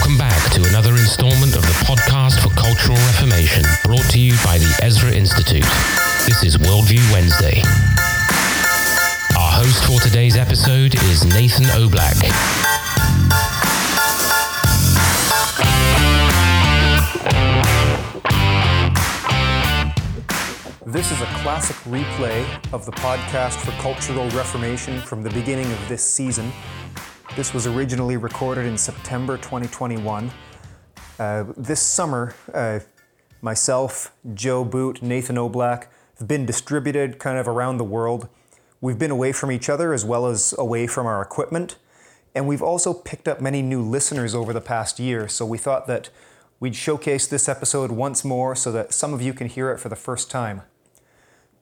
Welcome back to another installment of the podcast for Cultural Reformation, brought to you by the Ezra Institute. This is Worldview Wednesday. Our host for today's episode is Nathan Oblak. This is a classic replay of the podcast for Cultural Reformation from the beginning of this season. This was originally recorded in September 2021. Uh, this summer, uh, myself, Joe Boot, Nathan Oblak have been distributed kind of around the world. We've been away from each other as well as away from our equipment. And we've also picked up many new listeners over the past year, so we thought that we'd showcase this episode once more so that some of you can hear it for the first time.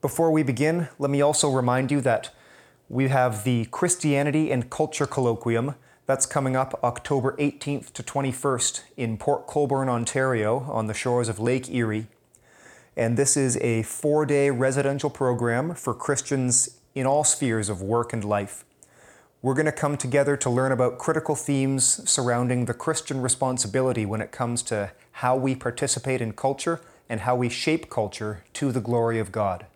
Before we begin, let me also remind you that we have the Christianity and Culture Colloquium. That's coming up October 18th to 21st in Port Colborne, Ontario, on the shores of Lake Erie. And this is a four day residential program for Christians in all spheres of work and life. We're going to come together to learn about critical themes surrounding the Christian responsibility when it comes to how we participate in culture and how we shape culture to the glory of God.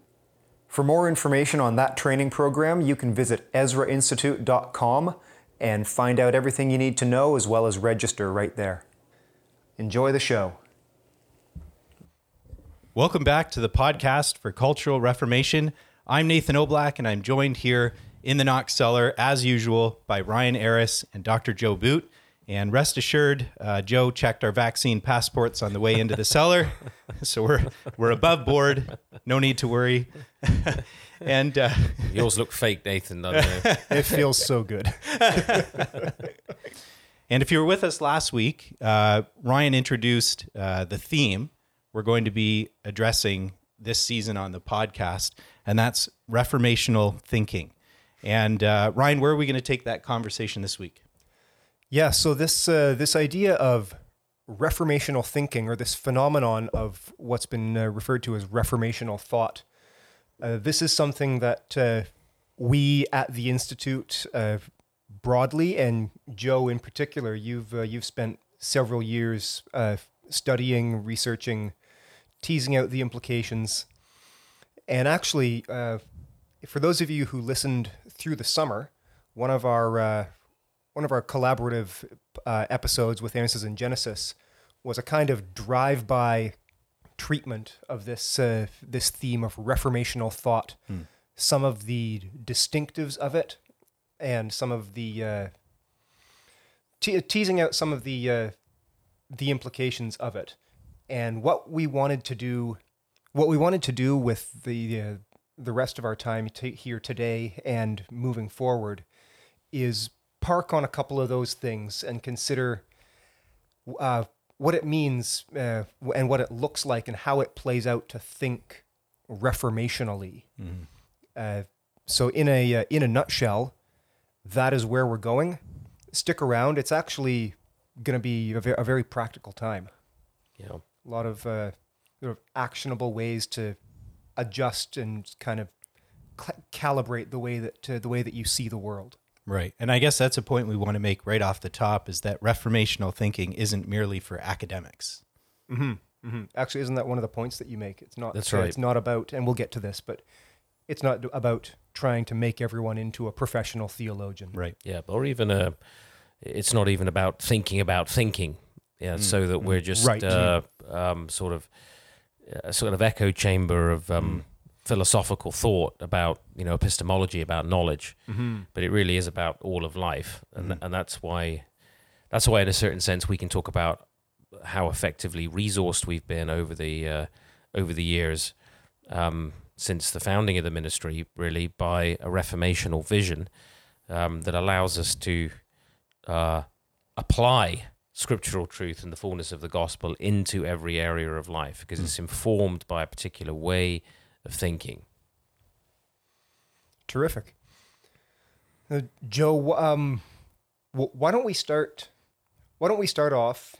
For more information on that training program, you can visit EzraInstitute.com and find out everything you need to know as well as register right there. Enjoy the show. Welcome back to the podcast for Cultural Reformation. I'm Nathan Oblak, and I'm joined here in the Knox Cellar, as usual, by Ryan Eras and Dr. Joe Boot. And rest assured, uh, Joe checked our vaccine passports on the way into the cellar, so we're we're above board. No need to worry. and uh, Yours look fake, Nathan. doesn't they? It feels so good. and if you were with us last week, uh, Ryan introduced uh, the theme we're going to be addressing this season on the podcast, and that's reformational thinking. And uh, Ryan, where are we going to take that conversation this week? Yeah, so this uh, this idea of reformational thinking, or this phenomenon of what's been uh, referred to as reformational thought, uh, this is something that uh, we at the institute uh, broadly, and Joe in particular, you've uh, you've spent several years studying, researching, teasing out the implications, and actually, for those of you who listened through the summer, one of our one of our collaborative uh, episodes with Answers in Genesis was a kind of drive-by treatment of this uh, this theme of reformational thought, some of the distinctives of it, and some of the uh, te- teasing out some of the uh, the implications of it, and what we wanted to do, what we wanted to do with the uh, the rest of our time t- here today and moving forward, is park on a couple of those things and consider uh, what it means uh, and what it looks like and how it plays out to think reformationally. Uh, so, in a uh, in a nutshell, that is where we're going. Stick around; it's actually going to be a, ve- a very practical time. know, A lot of uh, sort of actionable ways to adjust and kind of cl- calibrate the way that the way that you see the world. Right. And I guess that's a point we want to make right off the top is that reformational thinking isn't merely for academics. Mm-hmm. Actually, isn't that one of the points that you make? It's not. That's uh, right. It's not about, and we'll get to this, but it's not about trying to make everyone into a professional theologian. Right. yeah, or even a. It's not even about thinking about thinking. Yeah, so that we're just Right. uh, um, sort of a sort of echo chamber of um, philosophical thought about you know epistemology about knowledge, but it really is about all of life, and and that's why that's why in a certain sense we can talk about how effectively resourced we've been over the uh, over the years um, since the founding of the ministry, really by a reformational vision um, that allows us to uh, apply scriptural truth and the fullness of the gospel into every area of life because it's informed by a particular way of thinking. Terrific. Uh, Joe, um, wh- why don't we start? Why don't we start off?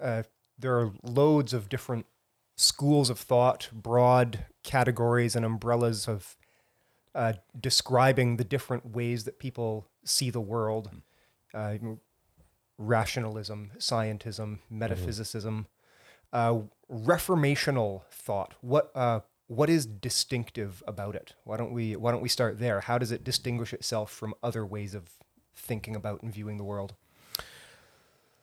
Uh, there are loads of different schools of thought, broad categories and umbrellas of uh, describing the different ways that people see the world. Uh, rationalism, scientism, metaphysicism, uh, reformational thought. What uh, what is distinctive about it? Why don't we Why don't we start there? How does it distinguish itself from other ways of thinking about and viewing the world?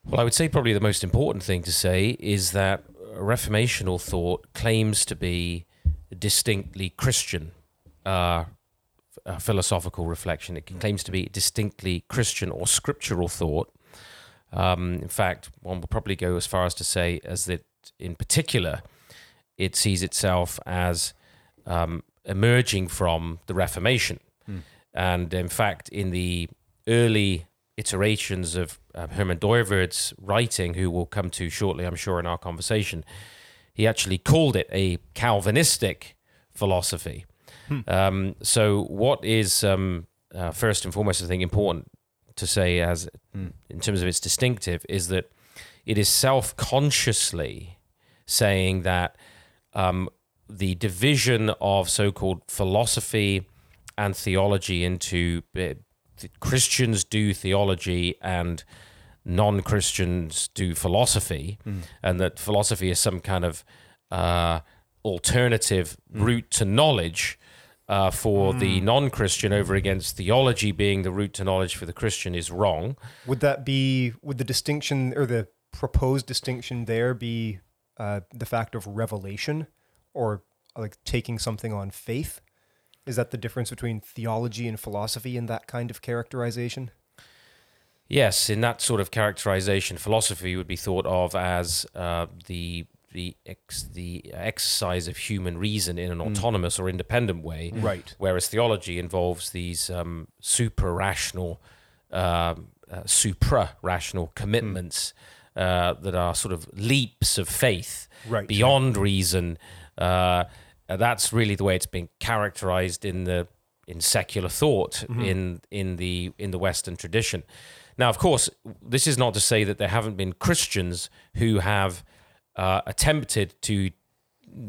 Well, I would say probably the most important thing to say is that reformational thought claims to be distinctly Christian. Uh, philosophical reflection. It claims to be distinctly Christian or scriptural thought. Um, in fact, one will probably go as far as to say as that, in particular, it sees itself as um, emerging from the Reformation. Mm. And in fact, in the early iterations of uh, Herman Dooyeweerd's writing, who we'll come to shortly, I'm sure, in our conversation, he actually called it a Calvinistic philosophy. Hmm. Um, so, what is um, uh, first and foremost, I think, important to say, as hmm. in terms of its distinctive, is that it is self-consciously saying that um, the division of so-called philosophy and theology into uh, Christians do theology and non-Christians do philosophy, mm. and that philosophy is some kind of uh, alternative mm. route to knowledge uh, for mm. the non-Christian over against theology being the route to knowledge for the Christian is wrong. Would that be? Would the distinction or the proposed distinction there be uh, the fact of revelation, or like taking something on faith? Is that the difference between theology and philosophy in that kind of characterization? Yes, in that sort of characterization, philosophy would be thought of as uh, the the ex, the exercise of human reason in an mm. autonomous or independent way. Right. Whereas theology involves these um, super rational, um, uh, supra rational commitments mm. Uh, that are sort of leaps of faith right. beyond reason. Uh, that's really the way it's been characterized in the in secular thought mm-hmm. in in the in the Western tradition. Now, of course, this is not to say that there haven't been Christians who have uh, attempted to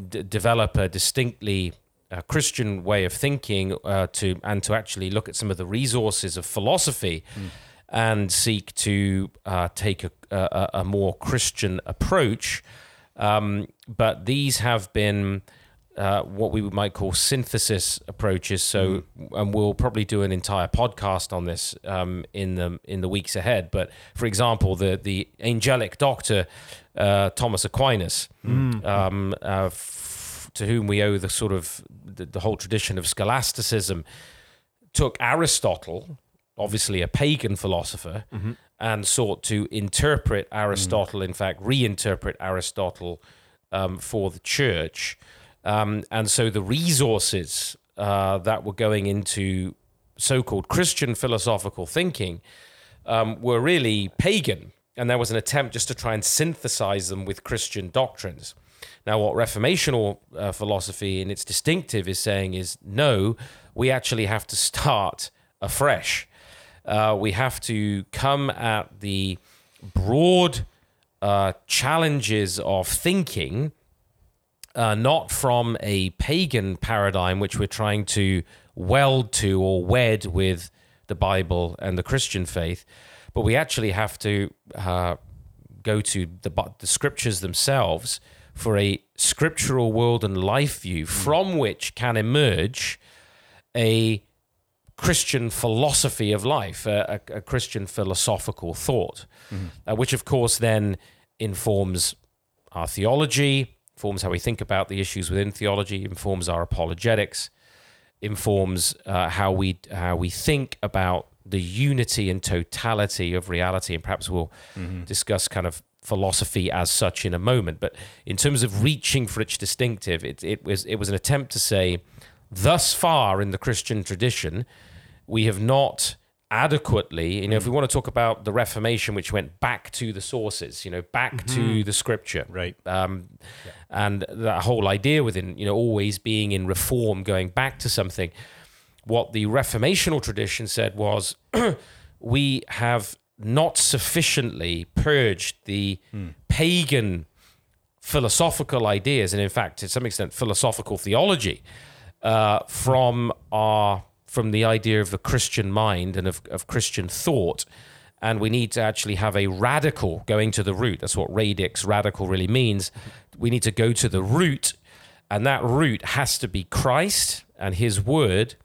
d- develop a distinctly uh, Christian way of thinking uh, to and to actually look at some of the resources of philosophy mm. And seek to uh, take a, a, a, more Christian approach. Um, but these have been uh, what we might call synthesis approaches. So, mm. and we'll probably do an entire podcast on this um, in the in the weeks ahead. But for example, the the angelic doctor uh, Thomas Aquinas, mm. um, uh, f- to whom we owe the sort of the, the whole tradition of scholasticism, took Aristotle, obviously a pagan philosopher. Mm-hmm. And sought to interpret Aristotle, mm. in fact, reinterpret Aristotle um, for the church. Um, and so the resources uh, that were going into so called Christian philosophical thinking um, were really pagan. And there was an attempt just to try and synthesize them with Christian doctrines. Now, what Reformational uh, philosophy in its distinctive is saying is no, we actually have to start afresh. Uh, we have to come at the broad uh, challenges of thinking uh, not from a pagan paradigm, which we're trying to weld to or wed with the Bible and the Christian faith, but we actually have to uh, go to the, the scriptures themselves for a scriptural world and life view from which can emerge a Christian philosophy of life, a, a, a Christian philosophical thought, mm-hmm. uh, which of course then informs our theology, informs how we think about the issues within theology, informs our apologetics, informs uh, how we how we think about the unity and totality of reality, and perhaps we'll mm-hmm. discuss kind of philosophy as such in a moment. But in terms of reaching for its distinctive, it, it was it was an attempt to say, thus far in the Christian tradition, we have not adequately you know if we want to talk about the reformation which went back to the sources you know back mm-hmm. to the scripture right um, yeah. and that whole idea within you know always being in reform going back to something what the reformational tradition said was we have not sufficiently purged the mm. pagan philosophical ideas and in fact to some extent philosophical theology uh, from our from the idea of the Christian mind and of, of Christian thought. and we need to actually have a radical going to the root. That's what radix radical really means. We need to go to the root, and that root has to be Christ and His Word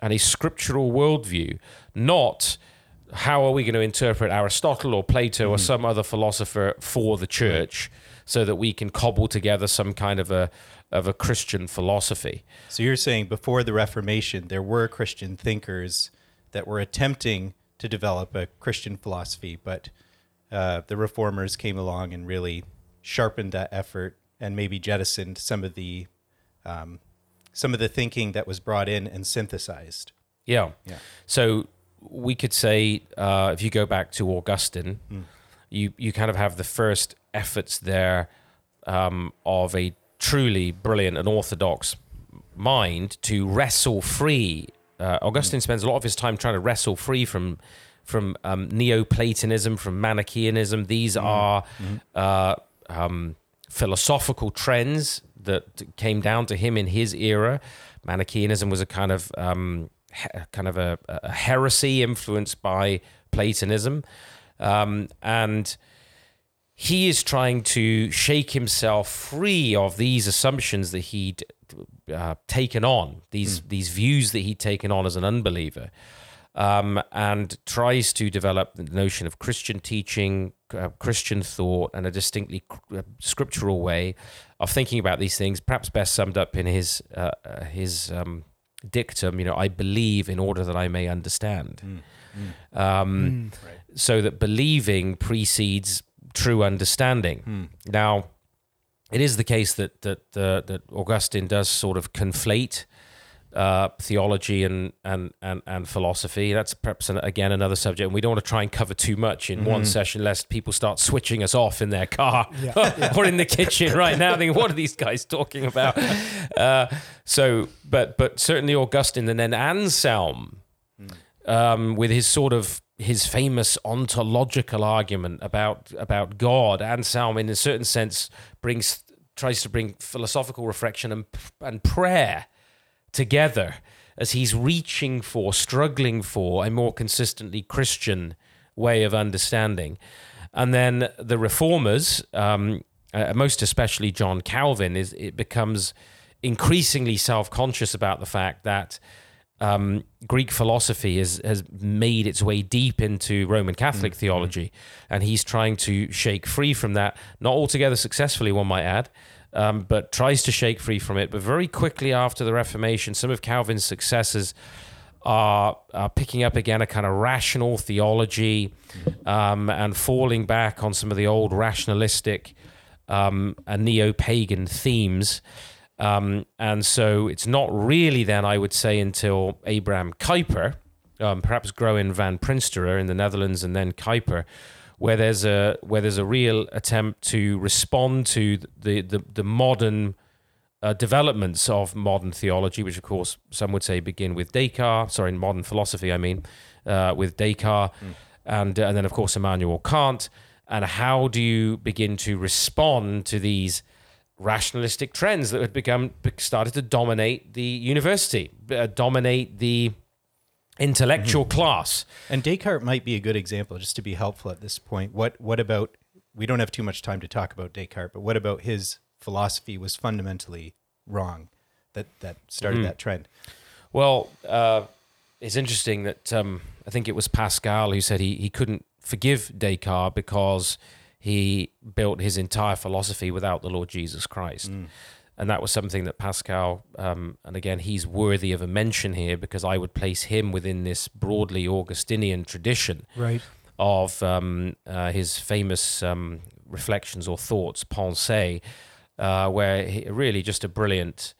and a scriptural worldview, not how are we going to interpret Aristotle or Plato or mm-hmm. some other philosopher for the church so that we can cobble together some kind of a of a Christian philosophy. So you're saying before the Reformation, there were Christian thinkers that were attempting to develop a Christian philosophy, but uh, the reformers came along and really sharpened that effort and maybe jettisoned some of the um, some of the thinking that was brought in and synthesized. Yeah. Yeah. So we could say uh, if you go back to Augustine, you you kind of have the first efforts there um, of a truly brilliant and orthodox mind to wrestle free. Uh, Augustine spends a lot of his time trying to wrestle free from from um, Neoplatonism, from Manichaeanism. These are uh, um, philosophical trends that came down to him in his era. Manichaeanism was a kind of um, he- kind of a, a heresy influenced by Platonism, um, and he is trying to shake himself free of these assumptions that he'd uh, taken on, these these views that he'd taken on as an unbeliever, um, and tries to develop the notion of Christian teaching, uh, Christian thought, and a distinctly uh, scriptural way of thinking about these things. Perhaps best summed up in his uh, uh, his um, dictum. You know, I believe in order that I may understand. Um, So that believing precedes true understanding. Now, it is the case that that uh, that Augustine does sort of conflate uh, theology and, and and and philosophy. That's perhaps an, again another subject, and we don't want to try and cover too much in one session, lest people start switching us off in their car or in the kitchen right now, thinking, "What are these guys talking about?" Uh, so, but but certainly Augustine, and then Anselm, um, with his sort of his famous ontological argument about about God. Anselm, in a certain sense, brings tries to bring philosophical reflection and and prayer together as he's reaching for, struggling for a more consistently Christian way of understanding. And then the reformers, um, uh, most especially John Calvin, is it becomes increasingly self-conscious about the fact that um, Greek philosophy has has made its way deep into Roman Catholic theology, and he's trying to shake free from that. Not altogether successfully, one might add, um, but tries to shake free from it. But very quickly after the Reformation, some of Calvin's successors are, are picking up again a kind of rational theology um, and falling back on some of the old rationalistic um, and neo-pagan themes. Um, and so it's not really then, I would say, until Abraham Kuyper, um, perhaps Groen van Prinsterer in the Netherlands, and then Kuyper, where there's a where there's a real attempt to respond to the the, the modern uh, developments of modern theology, which of course some would say begin with Descartes. Sorry, modern philosophy, I mean, uh, with Descartes, and and then of course Immanuel Kant. And how do you begin to respond to these rationalistic trends that had become started to dominate the university, uh, dominate the intellectual class? And Descartes might be a good example, just to be helpful at this point. What what about? We don't have too much time to talk about Descartes, but what about his philosophy was fundamentally wrong, that that started that trend. Well, uh, it's interesting that um, I think it was Pascal who said he, he couldn't forgive Descartes because he built his entire philosophy without the Lord Jesus Christ. And that was something that Pascal, um, and again, he's worthy of a mention here because I would place him within this broadly Augustinian tradition Right. of um, uh, his famous um, reflections or thoughts, Pensées, uh, where he, really just a brilliant,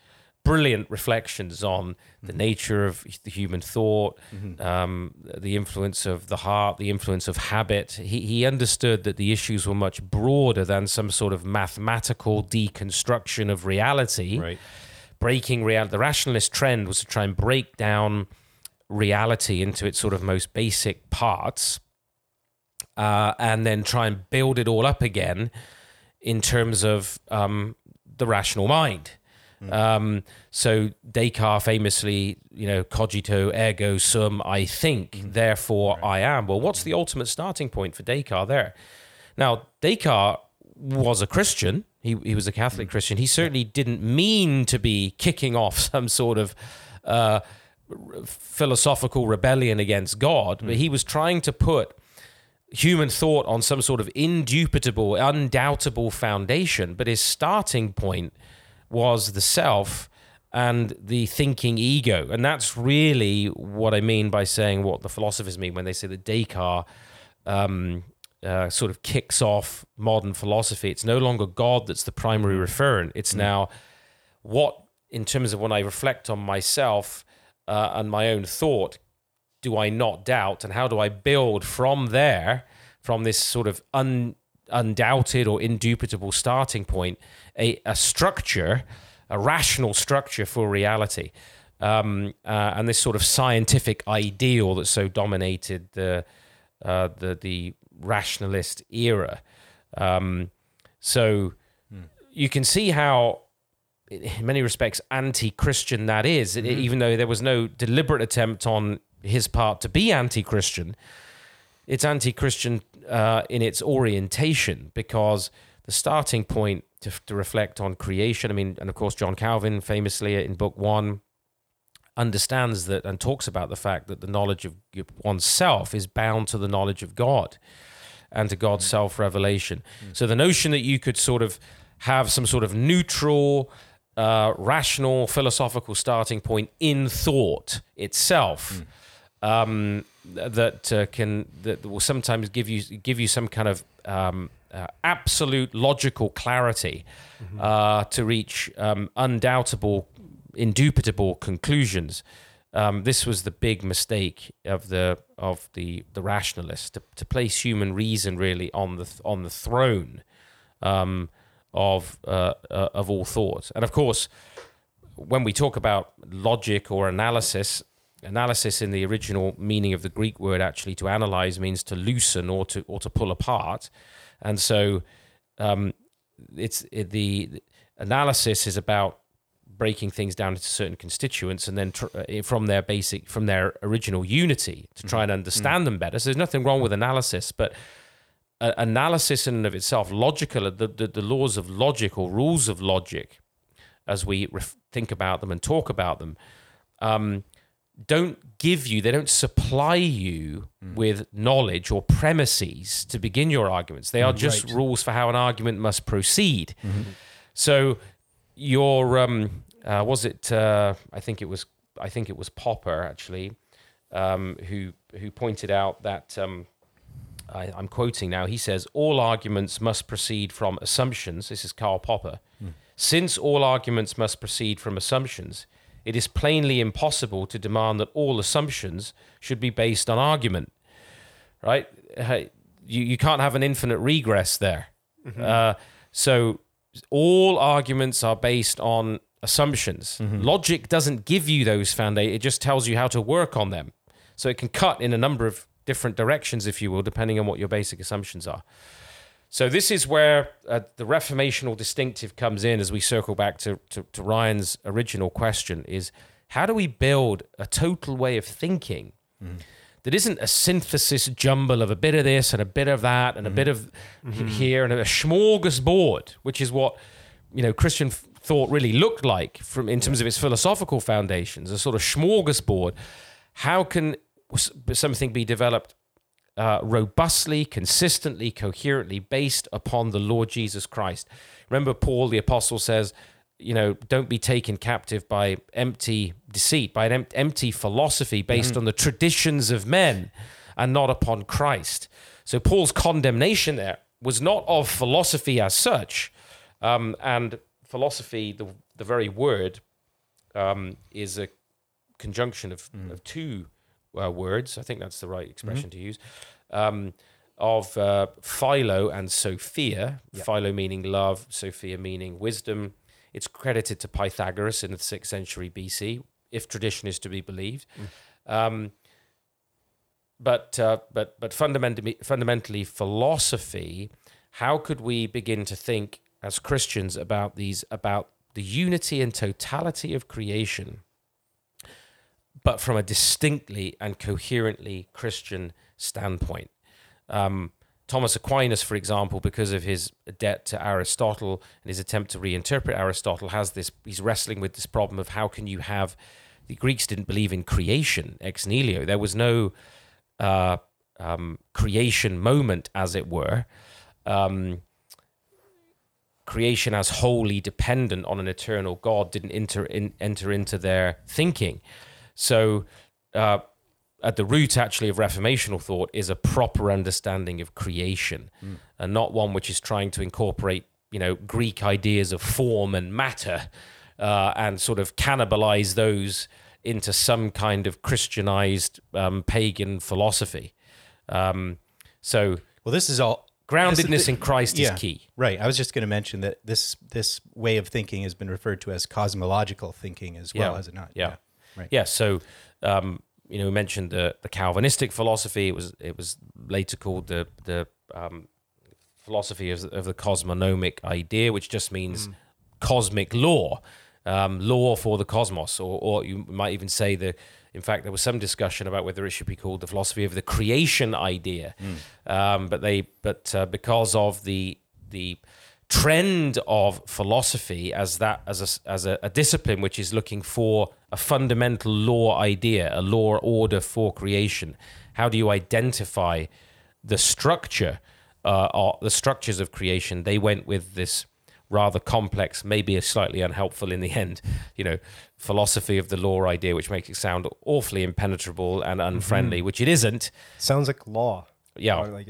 brilliant reflections on the nature of the human thought, um, the influence of the heart, the influence of habit. He, he understood that the issues were much broader than some sort of mathematical deconstruction of reality Right. breaking reality. The rationalist trend was to try and break down reality into its sort of most basic parts, uh, and then try and build it all up again in terms of um, the rational mind. Um, so Descartes famously, you know, cogito ergo sum, I think, therefore I am. Well, what's the ultimate starting point for Descartes there? Now, Descartes was a Christian. He, he was a Catholic Christian. He certainly didn't mean to be kicking off some sort of uh, philosophical rebellion against God, but he was trying to put human thought on some sort of indubitable, undoubtable foundation. But his starting point was the self and the thinking ego. And that's really what I mean by saying what the philosophers mean when they say that Descartes um, uh, sort of kicks off modern philosophy. It's no longer God that's the primary referent. It's now what, in terms of when I reflect on myself uh, and my own thought, do I not doubt, and how do I build from there, from this sort of un, undoubted or indubitable starting point, a, a structure, a rational structure for reality, um, uh, and this sort of scientific ideal that so dominated the uh, the the rationalist era. Um, so you can see how in many respects anti-Christian that is, It- even though there was no deliberate attempt on his part to be anti-Christian. It's anti-Christian uh, in its orientation because the starting point to, to reflect on creation. I mean, and of course, John Calvin famously in Book One understands that and talks about the fact that the knowledge of oneself is bound to the knowledge of God and to God's self revelation. So the notion that you could sort of have some sort of neutral, uh, rational, philosophical starting point in thought itself. Um, that uh, can that will sometimes give you give you some kind of um, uh, absolute logical clarity uh, to reach um, undoubtable, indubitable conclusions. Um, this was the big mistake of the of the the rationalists to, to place human reason really on the on the throne um, of uh, uh, of all thought. And of course, when we talk about logic or analysis, analysis in the original meaning of the Greek word actually to analyze means to loosen or to or to pull apart. And so, um, it's it, the analysis is about breaking things down into certain constituents and then tr- uh, from their basic from their original unity to try and understand them better. So there's nothing wrong with analysis but uh, analysis in and of itself logical the, the, the laws of logic or rules of logic as we ref- think about them and talk about them um, don't give you they don't supply you with knowledge or premises to begin your arguments. They are just rules for how an argument must proceed. So your um uh, was it uh, I think it was I think it was Popper actually um, who who pointed out that um, I, I'm quoting now he says all arguments must proceed from assumptions. This is Karl Popper. Since all arguments must proceed from assumptions it is plainly impossible to demand that all assumptions should be based on argument right you, you can't have an infinite regress there uh, so all arguments are based on assumptions. Logic doesn't give you those foundations, it just tells you how to work on them. So it can cut in a number of different directions, if you will, depending on what your basic assumptions are. So this is where uh, the reformational distinctive comes in as we circle back to, to, to Ryan's original question is how do we build a total way of thinking mm-hmm. that isn't a synthesis jumble of a bit of this and a bit of that and a bit mm-hmm. of h- mm-hmm. here and a smorgasbord, which is what you know Christian thought really looked like from in terms of its philosophical foundations, a sort of smorgasbord. How can something be developed uh, robustly, consistently, coherently based upon the Lord Jesus Christ? Remember, Paul the apostle says, you know, don't be taken captive by empty deceit, by an em- empty philosophy based on the traditions of men and not upon Christ. So Paul's condemnation there was not of philosophy as such, um, and philosophy, the the very word, um, is a conjunction of, of two uh, words. I think that's the right expression to use. Um, of uh, Philo and Sophia. Philo meaning love, Sophia meaning wisdom. It's credited to Pythagoras in the sixth century BC, if tradition is to be believed. Um, but uh, but but fundamentally, fundamentally, philosophy. How could we begin to think as Christians about these about the unity and totality of creation, but from a distinctly and coherently Christian standpoint. Um, Thomas Aquinas, for example, because of his debt to Aristotle and his attempt to reinterpret Aristotle, has this. He's wrestling with this problem of how can you have the Greeks didn't believe in creation ex nihilo. There was no uh, um, creation moment, as it were. Um, creation as wholly dependent on an eternal God didn't enter in, enter into their thinking. So, uh, at the root actually of reformational thought is a proper understanding of creation, mm. and not one which is trying to incorporate you know Greek ideas of form and matter, uh, and sort of cannibalize those into some kind of Christianized um, pagan philosophy. Um, so, well, this is all groundedness in Christ yeah, is key. Right. I was just going to mention that this this way of thinking has been referred to as cosmological thinking as well, yeah. has it not? Yeah. yeah. Right. Yeah. So, um, you know, we mentioned the, the Calvinistic philosophy. It was it was later called the the um, philosophy of, of the cosmonomic idea, which just means mm. cosmic law, um, law for the cosmos, or, or you might even say the in fact, there was some discussion about whether it should be called the philosophy of the creation idea, mm. um, but they but uh, because of the the trend of philosophy as that as a, as a, a, discipline which is looking for a fundamental law idea, a law order for creation. How do you identify the structure, uh, or the structures of creation? They went with this rather complex, maybe a slightly unhelpful in the end, you know, philosophy of the law idea, which makes it sound awfully impenetrable and unfriendly, mm-hmm. which it isn't. Sounds like law. Yeah. Like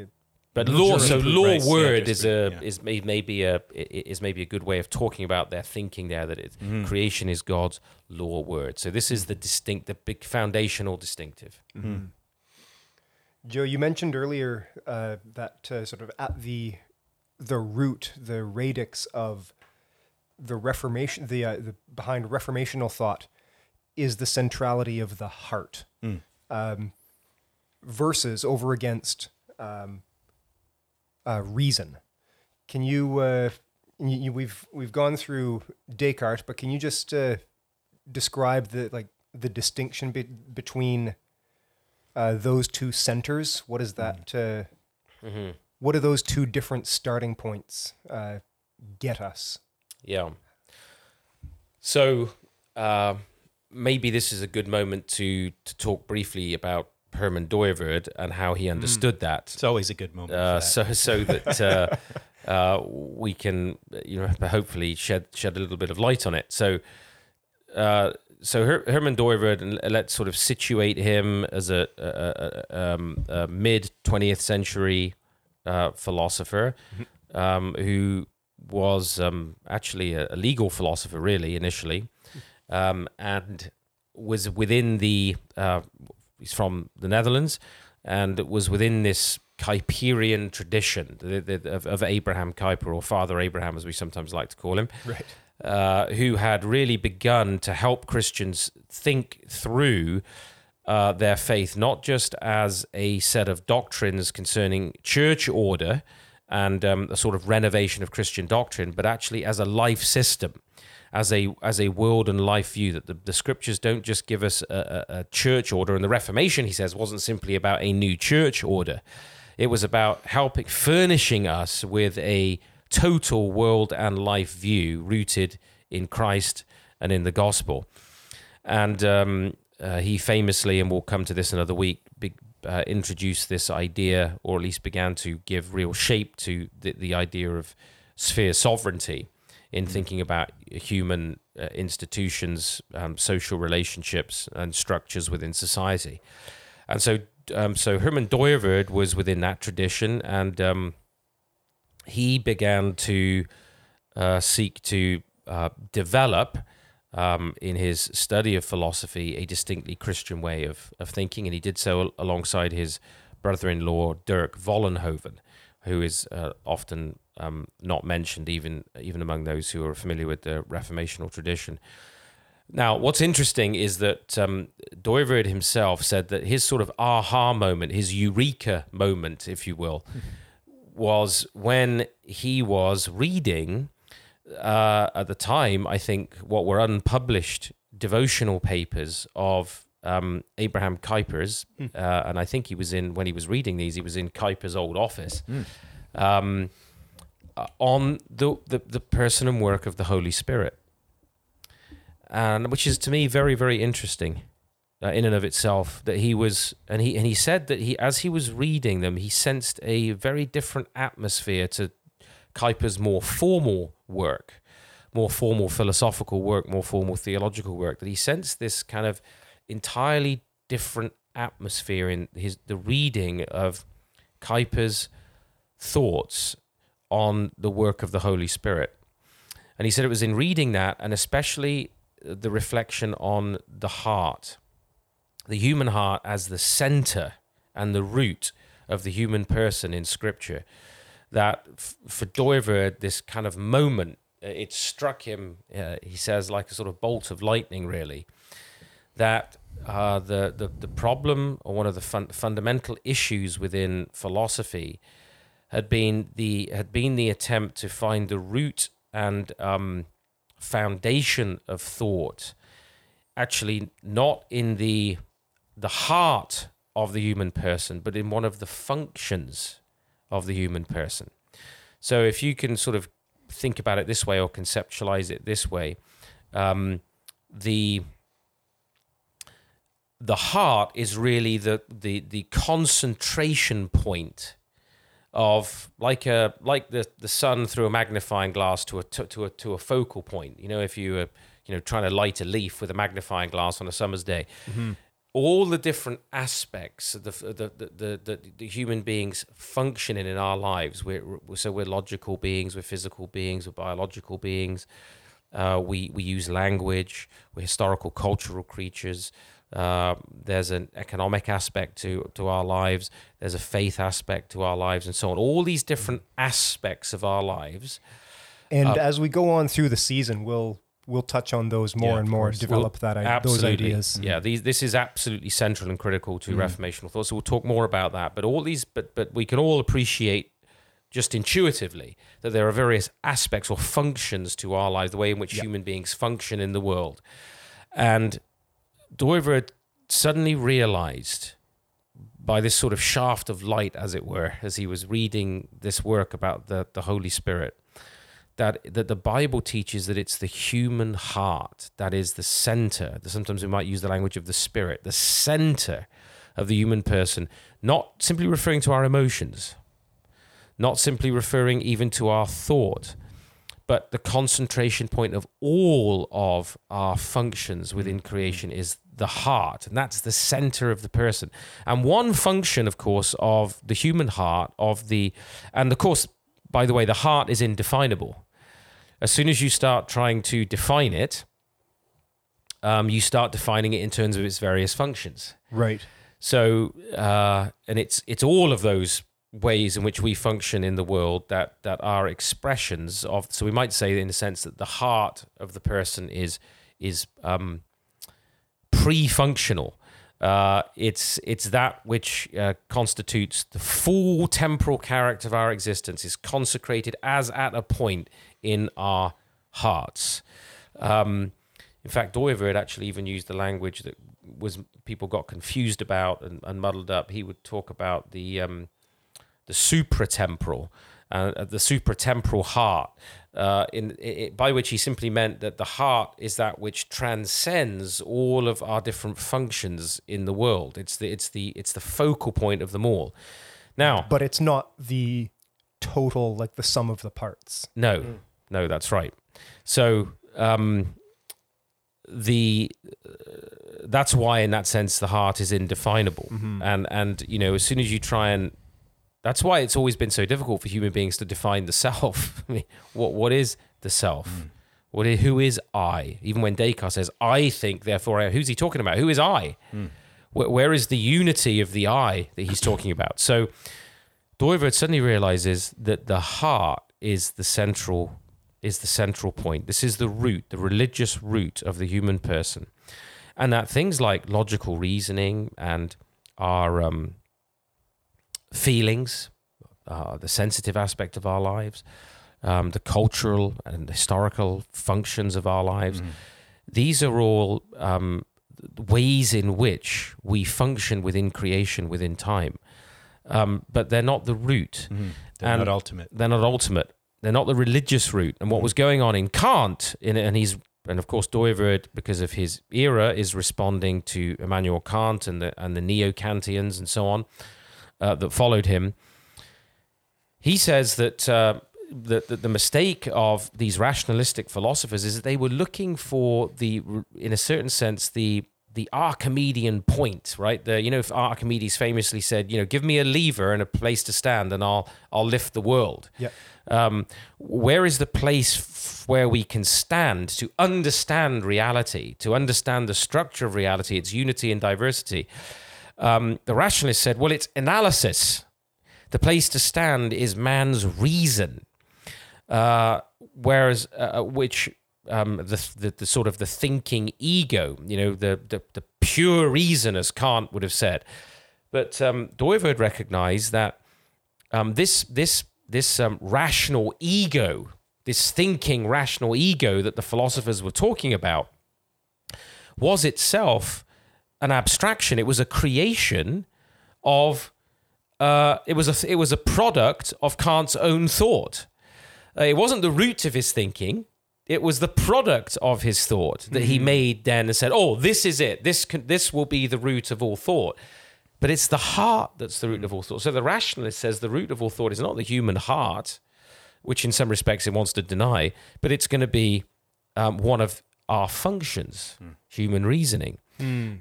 but law, so law word yeah, is a yeah. is maybe a is maybe a good way of talking about their thinking there. That it, mm. creation is God's law word. So this is the distinct, the big foundational distinctive. Mm-hmm. Joe, you mentioned earlier uh, that uh, sort of at the the root, the radix of the Reformation, the, uh, the behind reformational thought, is the centrality of the heart, mm. um, versus over against um, uh, reason. Can you, uh, you, we've we've gone through Descartes, but can you just uh, describe the like the distinction be- between uh, those two centers? What is that? Mm. Mm-hmm what do those two different starting points uh, get us? Yeah. So uh, maybe this is a good moment to to talk briefly about Herman Dooyeweerd and how he understood mm. that. It's always a good moment. Uh, so so that uh, uh, we can you know hopefully shed shed a little bit of light on it. So. Uh, so Her- Herman Dooyeweerd, and let's sort of situate him as a, a, a, um, a mid 20th century uh, philosopher mm-hmm. um, who was um, actually a, a, legal philosopher, really, initially, um, and was within the, uh, he's from the Netherlands, and it was within this Kuyperian tradition the, the, of, of, Abraham Kuyper, or Father Abraham, as we sometimes like to call him. Right. Uh, who had really begun to help Christians think through uh, their faith not just as a set of doctrines concerning church order and um, a sort of renovation of Christian doctrine, but actually as a life system, as a as a world and life view. That the, the scriptures don't just give us a, a, a church order, and the Reformation, he says, wasn't simply about a new church order. It was about helping furnishing us with a total world and life view rooted in Christ and in the gospel. And um, uh, he famously, and we'll come to this another week, uh, introduced this idea, or at least began to give real shape to the, the idea of sphere sovereignty in mm. thinking about human uh, institutions, um, social relationships, and structures within society. And so, um, so Herman Dooyeweerd was within that tradition, and um, he began to uh, seek to uh, develop um, in his study of philosophy a distinctly Christian way of, of thinking, and he did so alongside his brother-in-law Dirk Vollenhoven, who is uh, often um, not mentioned even even among those who are familiar with the Reformational tradition. Now, what's interesting is that um, himself said that his sort of aha moment, his eureka moment, if you will, was when he was reading uh, at the time, I think what were unpublished devotional papers of um, Abraham Kuyper's, uh, and I think he was in when he was reading these, he was in Kuyper's old office, um, uh, on the, the the person and work of the Holy Spirit, and which is to me very very interesting. Uh, in and of itself, that he was, and he and he said that he, as he was reading them, he sensed a very different atmosphere to Kuyper's more formal work, more formal philosophical work, more formal theological work. That he sensed this kind of entirely different atmosphere in his the reading of Kuyper's thoughts on the work of the Holy Spirit. And he said it was in reading that, and especially the reflection on the heart, the human heart as the center and the root of the human person in Scripture, that for Dooyeweerd, this kind of moment, uh, it struck him, uh, he says, like a sort of bolt of lightning, really, that uh, the, the, the problem or one of the fun- fundamental issues within philosophy had been the had been the attempt to find the root and um, foundation of thought, actually not in the the heart of the human person, but in one of the functions of the human person. So if you can sort of think about it this way or conceptualize it this way, um, the the heart is really the the the concentration point of like a like the the sun through a magnifying glass to a to, to a to a focal point. You know, if you were you know trying to light a leaf with a magnifying glass on a summer's day, all the different aspects of the the the the, the, the human beings functioning in our lives. We're, we're so we're logical beings, we're physical beings, we're biological beings. Uh, we we use language. We're historical, cultural creatures. Uh, there's an economic aspect to to our lives. There's a faith aspect to our lives, and so on. All these different aspects of our lives. And Uh, as we go on through the season, we'll we'll touch on those more Yeah, and more, develop We'll- that i- those ideas. Yeah, these this is absolutely central and critical to reformational thought. So we'll talk more about that. But all these, but but we can all appreciate just intuitively that there are various aspects or functions to our lives, the way in which human beings function in the world. And Dooyeweerd suddenly realized by this sort of shaft of light, as it were, as he was reading this work about the, the Holy Spirit, that that the Bible teaches that it's the human heart that is the center. Sometimes we might use the language of the spirit, the center of the human person, not simply referring to our emotions, not simply referring even to our thought, but the concentration point of all of our functions within creation is the heart, and that's the center of the person. And one function, of course, of the human heart, of the, and of course, by the way, the heart is indefinable. As soon as you start trying to define it, um, you start defining it in terms of its various functions. Right. So, uh, and it's it's all of those ways in which we function in the world that that are expressions of. So we might say, in a sense, that the heart of the person is is um, pre-functional. Uh, it's it's that which uh, constitutes the full temporal character of our existence is consecrated as at a point in our hearts. Um, in fact, Dooyeweerd had actually even used the language that was people got confused about and, and muddled up. He would talk about the um, the supratemporal, uh, the supratemporal heart, uh, in it, by which he simply meant that the heart is that which transcends all of our different functions in the world. It's the it's the it's the focal point of them all. Now, But it's not the total, like the sum of the parts. no, no, that's right. So um, the uh, that's why, in that sense, the heart is indefinable, and and you know, as soon as you try and that's why it's always been so difficult for human beings to define the self. I mean, what what is the self? What is, who is I? Even when Descartes says, "I think, therefore," I, who's he talking about? Who is I? Where, where is the unity of the I that he's talking about? So, Dooyeweerd suddenly realizes that the heart is the central is the central point. This is the root, the religious root of the human person, and that things like logical reasoning and our um, feelings, uh, the sensitive aspect of our lives, um, the cultural and historical functions of our lives. These are all um, ways in which we function within creation, within time. Um, but they're not the root. They're And- not ultimate. They're not ultimate. They're not the religious root. And what was going on in Kant, in, and he's and of course Dooyeweerd, because of his era, is responding to Immanuel Kant and the and the neo Kantians and so on uh, that followed him. He says that. Uh, the, the, the mistake of these rationalistic philosophers is that they were looking for the, in a certain sense, the the Archimedean point, right? The you know, if Archimedes famously said, you know, give me a lever and a place to stand, and I'll I'll lift the world. Yeah. Um, where is the place f- where we can stand to understand reality, to understand the structure of reality, its unity and diversity? Um, the rationalist said, well, it's analysis. The place to stand is man's reason uh, whereas uh, which um, the, the the sort of the thinking ego, you know, the the, the pure reason, as Kant would have said. But um, Dooyeweerd recognized that um, this this this um, rational ego, this thinking rational ego that the philosophers were talking about, was itself an abstraction. It was a creation of. Uh, it was a it was a product of Kant's own thought. Uh, it wasn't the root of his thinking. It was the product of his thought that he made then and said, "Oh, this is it. This can, this will be the root of all thought." But it's the heart that's the root of all thought. So the rationalist says the root of all thought is not the human heart, which in some respects it wants to deny, but it's going to be um, one of our functions, human reasoning.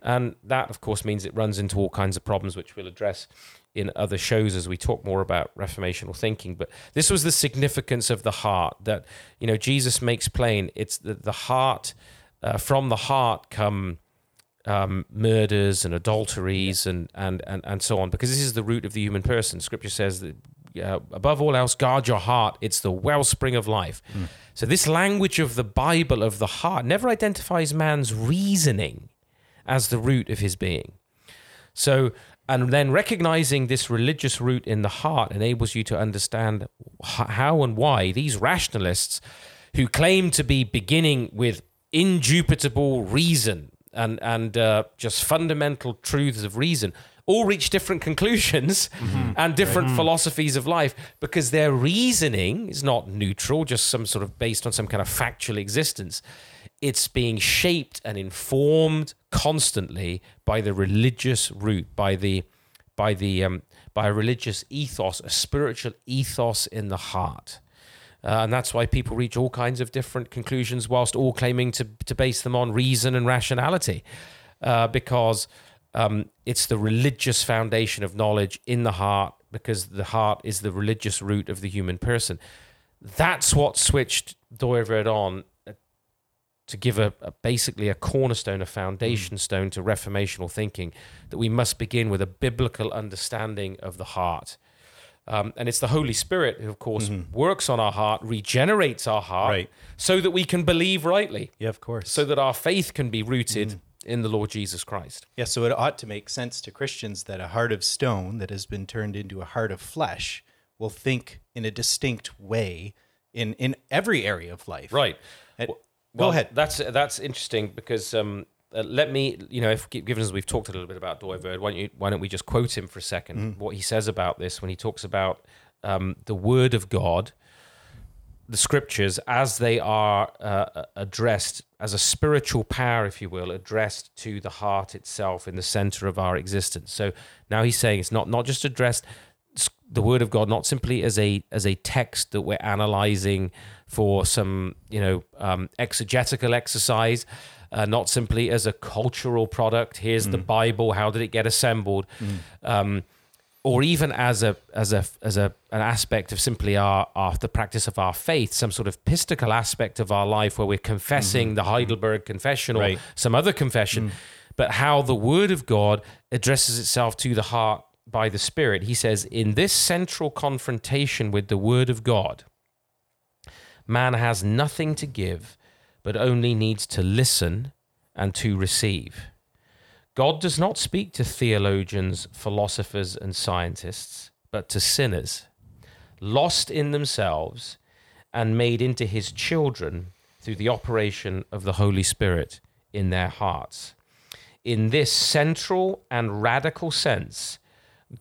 And that, of course, means it runs into all kinds of problems, which we'll address in other shows as we talk more about reformational thinking. But this was the significance of the heart that, you know, Jesus makes plain. It's the, the heart, uh, from the heart come um, murders and adulteries and, and, and, and so on, because this is the root of the human person. Scripture says that uh, above all else, guard your heart. It's the wellspring of life. So, this language of the Bible, of the heart, never identifies man's reasoning as the root of his being. So, and then recognizing this religious root in the heart enables you to understand how and why these rationalists who claim to be beginning with indubitable reason and, and uh, just fundamental truths of reason all reach different conclusions and different philosophies of life because their reasoning is not neutral, just some sort of based on some kind of factual existence. It's being shaped and informed constantly by the religious root, by the by the um, by a religious ethos, a spiritual ethos in the heart. Uh, and that's why people reach all kinds of different conclusions whilst all claiming to, to base them on reason and rationality. Uh, because um, it's the religious foundation of knowledge in the heart, because the heart is the religious root of the human person. That's what switched Dooyeweerd on to give a, a basically a cornerstone, a foundation stone to reformational thinking that we must begin with a biblical understanding of the heart. Um, and it's the Holy Spirit who, of course, works on our heart, regenerates our heart, Right. so that we can believe rightly, Yeah, of course. so that our faith can be rooted in the Lord Jesus Christ. Yeah, so it ought to make sense to Christians that a heart of stone that has been turned into a heart of flesh will think in a distinct way in in every area of life. Right. Uh, Well, go ahead. That's that's interesting because um, uh, let me, you know, if given as we've talked a little bit about Dooyeweerd, why don't you, why don't we just quote him for a second? Mm-hmm. What he says about this when he talks about um, the Word of God, the Scriptures as they are uh, addressed as a spiritual power, if you will, addressed to the heart itself in the center of our existence. So now he's saying it's not not just addressed the word of God not simply as a as a text that we're analyzing for some you know um, exegetical exercise, uh, not simply as a cultural product. Here's the Bible. How did it get assembled? Um, or even as a as a as a an aspect of simply our, our the practice of our faith, some sort of pistical aspect of our life where we're confessing the Heidelberg Confession or Right. some other confession, but how the Word of God addresses itself to the heart by the Spirit. He says, in this central confrontation with the Word of God, man has nothing to give, but only needs to listen and to receive. God does not speak to theologians, philosophers, and scientists, but to sinners, lost in themselves and made into his children through the operation of the Holy Spirit in their hearts. In this central and radical sense,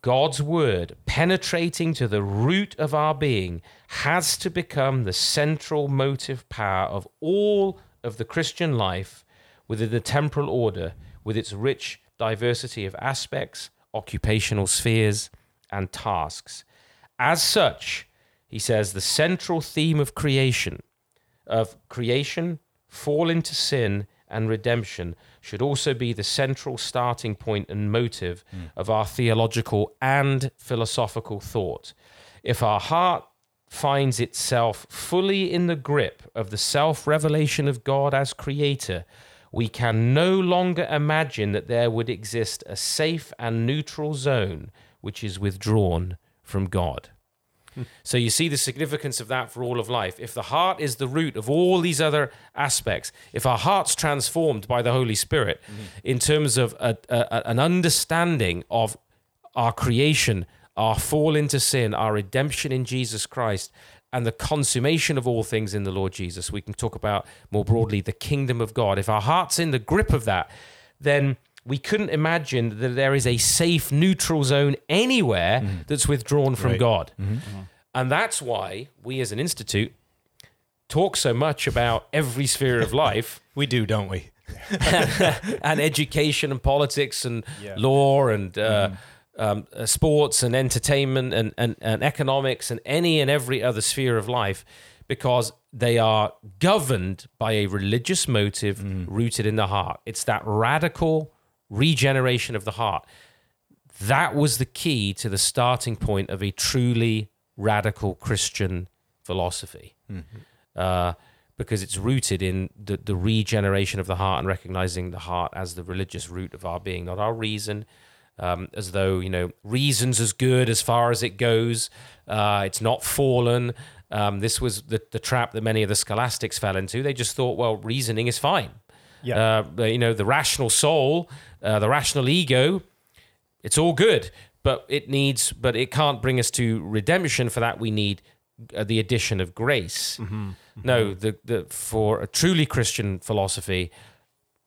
God's word, penetrating to the root of our being, has to become the central motive power of all of the Christian life within the temporal order, with its rich diversity of aspects, occupational spheres, and tasks. As such, he says the central theme of creation, of creation, fall into sin, and redemption should also be the central starting point and motive mm. of our theological and philosophical thought. If our heart finds itself fully in the grip of the self revelation of God as creator, we can no longer imagine that there would exist a safe and neutral zone which is withdrawn from God. So you see the significance of that for all of life. If the heart is the root of all these other aspects, if our heart's transformed by the Holy Spirit mm-hmm. in terms of a, a, an understanding of our creation, our fall into sin, our redemption in Jesus Christ, and the consummation of all things in the Lord Jesus, we can talk about more broadly the kingdom of God. If our heart's in the grip of that, then we couldn't imagine that there is a safe neutral zone anywhere mm. that's withdrawn from right. God. Mm-hmm. Mm-hmm. And that's why we as an institute talk so much about every sphere of life. we do, don't we? and education and politics and yeah. law and uh, mm. um, uh, sports and entertainment and, and, and economics and any and every other sphere of life because they are governed by a religious motive mm. rooted in the heart. It's that radical regeneration of the heart. That was the key to the starting point of a truly radical Christian philosophy. Mm-hmm. Uh, because it's rooted in the, the regeneration of the heart and recognizing the heart as the religious root of our being, not our reason. Um, as though you know reason's as good as far as it goes. Uh, it's not fallen. Um, this was the, the trap that many of the scholastics fell into. They just thought, well, reasoning is fine. Yeah. Uh, you know, the rational soul, uh, the rational ego, it's all good, but it needs, but it can't bring us to redemption. For that, we need uh, the addition of grace. Mm-hmm. Mm-hmm. No, the, the for a truly Christian philosophy,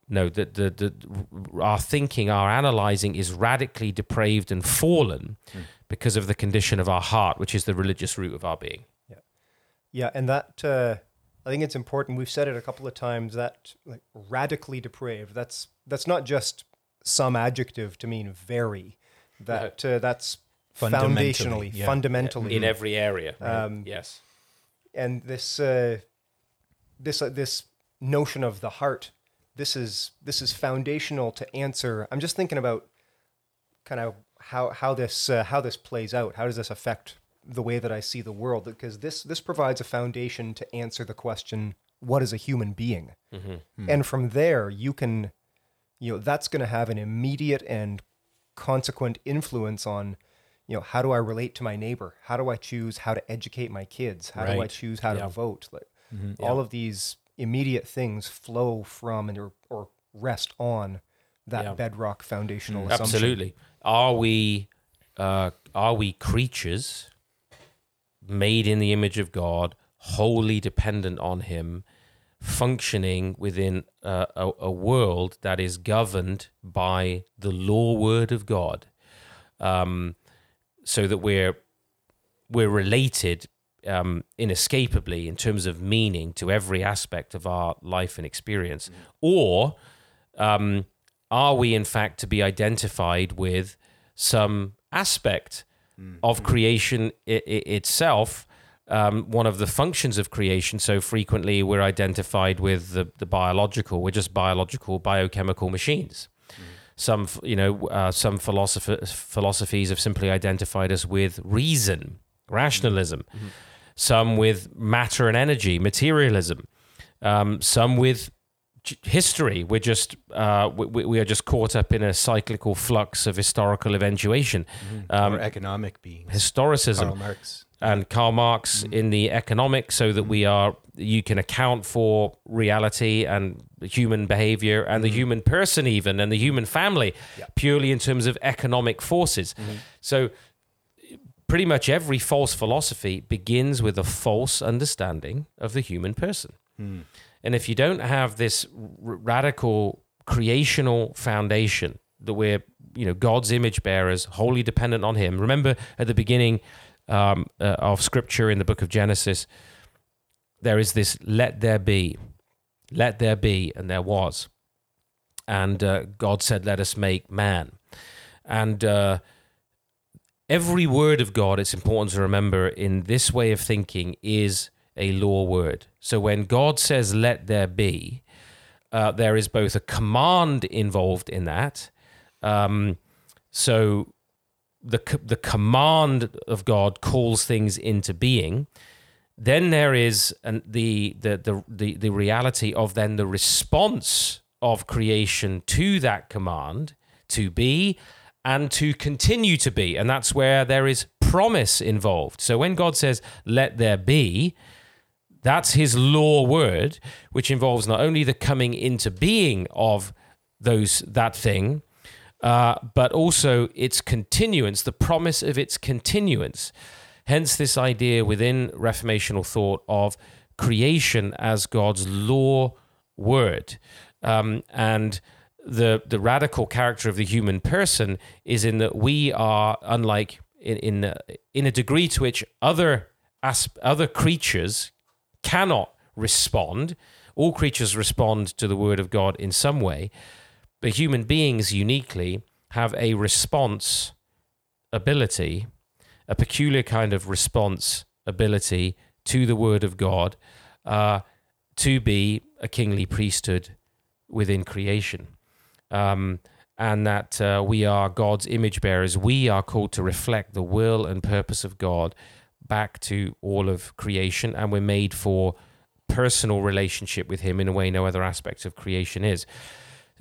no, the, the, the, our thinking, our analyzing is radically depraved and fallen mm. because of the condition of our heart, which is the religious root of our being. Yeah. Yeah. And that, uh, I think it's important. We've said it a couple of times that like radically depraved. That's that's not just some adjective to mean very. That uh, that's fundamentally, yeah. fundamentally in every area. Right? Um, yes, and this uh, this uh, this notion of the heart. This is this is foundational to answer. I'm just thinking about kind of how how this uh, how this plays out. How does this affect the way that I see the world because this this provides a foundation to answer the question what is a human being mm-hmm. mm. and from there you can you know that's going to have an immediate and consequent influence on you know how do I relate to my neighbor how do I choose how to educate my kids how right. do I choose how yeah. to vote like mm-hmm. all of these immediate things flow from and or, or rest on that yeah. bedrock foundational mm, assumption. absolutely are we uh, are we creatures made in the image of God, wholly dependent on Him, functioning within a, a, a world that is governed by the law word of God, um, so that we're we're related um, inescapably in terms of meaning to every aspect of our life and experience, mm. or um, are we in fact to be identified with some aspect mm. of creation I- I- itself. Um, one of the functions of creation. So frequently we're identified with the, the biological. We're just biological, biochemical machines. Mm. Some, you know, uh, some philosophies have simply identified us with reason, rationalism. Mm-hmm. Some with matter and energy, materialism. Um, some with history. We're just uh, we, we, are just caught up in a cyclical flux of historical eventuation. Mm-hmm. Um, or economic beings. Historicism. Karl Marx. And Karl Marx mm-hmm. in the economic, so that we are you can account for reality and human behavior and mm-hmm. the human person even and the human family purely in terms of economic forces. Mm-hmm. So pretty much every false philosophy begins with a false understanding of the human person. And if you don't have this r- radical creational foundation that we're, you know, God's image bearers, wholly dependent on Him. Remember at the beginning um, uh, of Scripture in the book of Genesis, there is this "Let there be, let there be," and there was, and uh, God said, "Let us make man," and uh, every word of God, it's important to remember in this way of thinking, is a law word. So when God says, let there be, uh, there is both a command involved in that. Um, so the, the command of God calls things into being. Then there is an, the, the, the, the, the reality of then the response of creation to that command to be and to continue to be. And that's where there is promise involved. So when God says, let there be, that's his law word, which involves not only the coming into being of those that thing, uh, but also its continuance, the promise of its continuance. Hence, this idea within Reformational thought of creation as God's law word. Um, and the the radical character of the human person is in that we are unlike in in, in a degree to which other asp- other creatures cannot respond. All creatures respond to the word of God in some way, but human beings uniquely have a response ability, a peculiar kind of response ability to the word of God, uh, to be a kingly priesthood within creation. Um, and that uh, we are God's image bearers. We are called to reflect the will and purpose of God back to all of creation, and we're made for personal relationship with Him in a way no other aspect of creation is.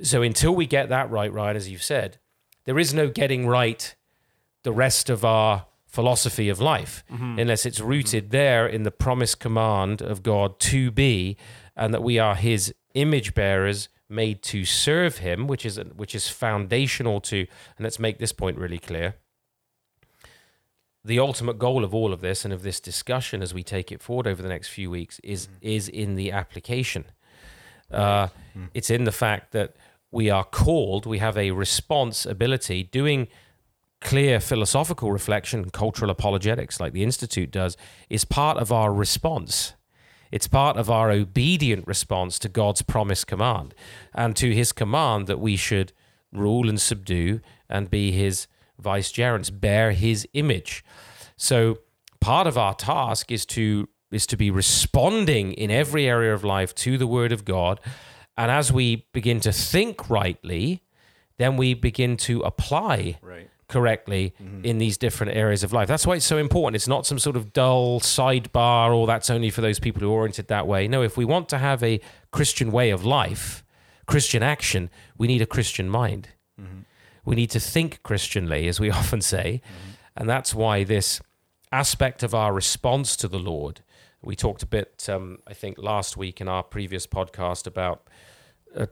So until we get that right, Ryan, as you've said, there is no getting right the rest of our philosophy of life mm-hmm. unless it's rooted mm-hmm. there in the promised command of God to be, and that we are His image bearers made to serve Him, which is which is foundational to. And let's make this point really clear the ultimate goal of all of this and of this discussion as we take it forward over the next few weeks is mm. is in the application. Uh, mm. It's in the fact that we are called, we have a responsibility doing clear philosophical reflection, cultural apologetics, like the Institute does, is part of our response. It's part of our obedient response to God's promised command and to his command that we should rule and subdue and be his vicegerents bear his image. So part of our task is to is to be responding in every area of life to the word of God. And as we begin to think rightly, then we begin to apply right. correctly mm-hmm. in these different areas of life. That's why it's so important. It's not some sort of dull sidebar or that's only for those people who are oriented that way. No, if we want to have a Christian way of life, Christian action, we need a Christian mind. Mm-hmm. We need to think Christianly, as we often say. Mm-hmm. And that's why this aspect of our response to the Lord, we talked a bit, um, I think, last week in our previous podcast about uh,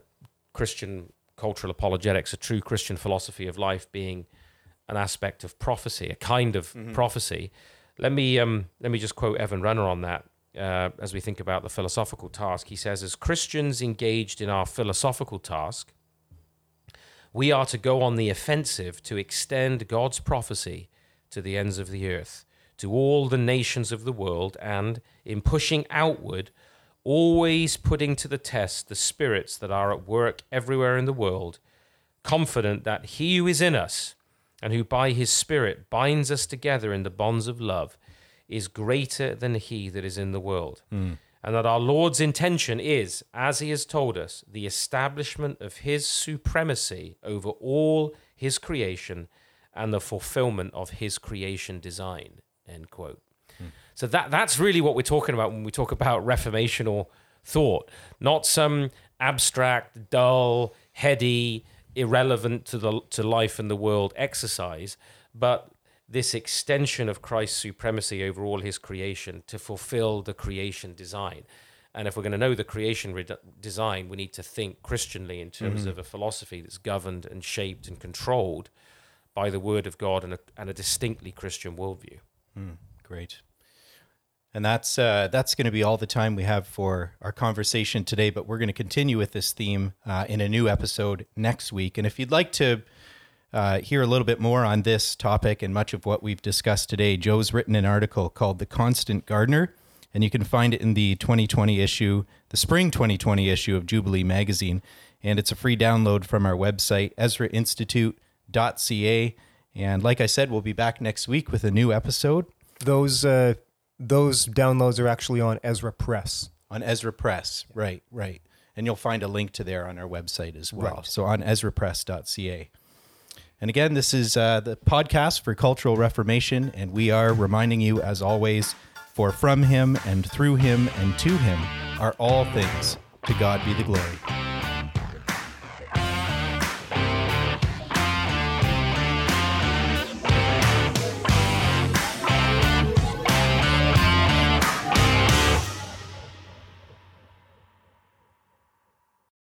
Christian cultural apologetics, a true Christian philosophy of life being an aspect of prophecy, a kind of mm-hmm. prophecy. Let me um, let me just quote Evan Runner on that. Uh, as we think about the philosophical task, he says, as Christians engaged in our philosophical task, we are to go on the offensive to extend God's prophecy to the ends of the earth, to all the nations of the world, and in pushing outward, always putting to the test the spirits that are at work everywhere in the world, confident that He who is in us, and who by His Spirit binds us together in the bonds of love, is greater than He that is in the world. Mm and that our Lord's intention is, as he has told us, the establishment of his supremacy over all his creation and the fulfillment of his creation design. End quote. Hmm. So that that's really what we're talking about when we talk about reformational thought, not some abstract, dull, heady, irrelevant to the to life and the world exercise, but this extension of Christ's supremacy over all his creation to fulfill the creation design. And if we're going to know the creation re- design, we need to think Christianly in terms mm-hmm. of a philosophy that's governed and shaped and controlled by the Word of God and a, and a distinctly Christian worldview. Great. And that's uh, that's going to be all the time we have for our conversation today. But we're going to continue with this theme uh, in a new episode next week. And if you'd like to uh, hear a little bit more on this topic and much of what we've discussed today, Joe's written an article called "The Constant Gardener," and you can find it in the 2020 issue, the spring 2020 issue of Jubilee Magazine. And it's a free download from our website, EzraInstitute.ca. And like I said, we'll be back next week with a new episode Those uh, those downloads are actually on Ezra Press. on Ezra Press. Right, right. And you'll find a link to there on our website as well. Right. So on ezrapress.ca. And again, this is uh, the podcast for Cultural Reformation, and we are reminding you, as always, for from him and through him and to him are all things. To God be the glory.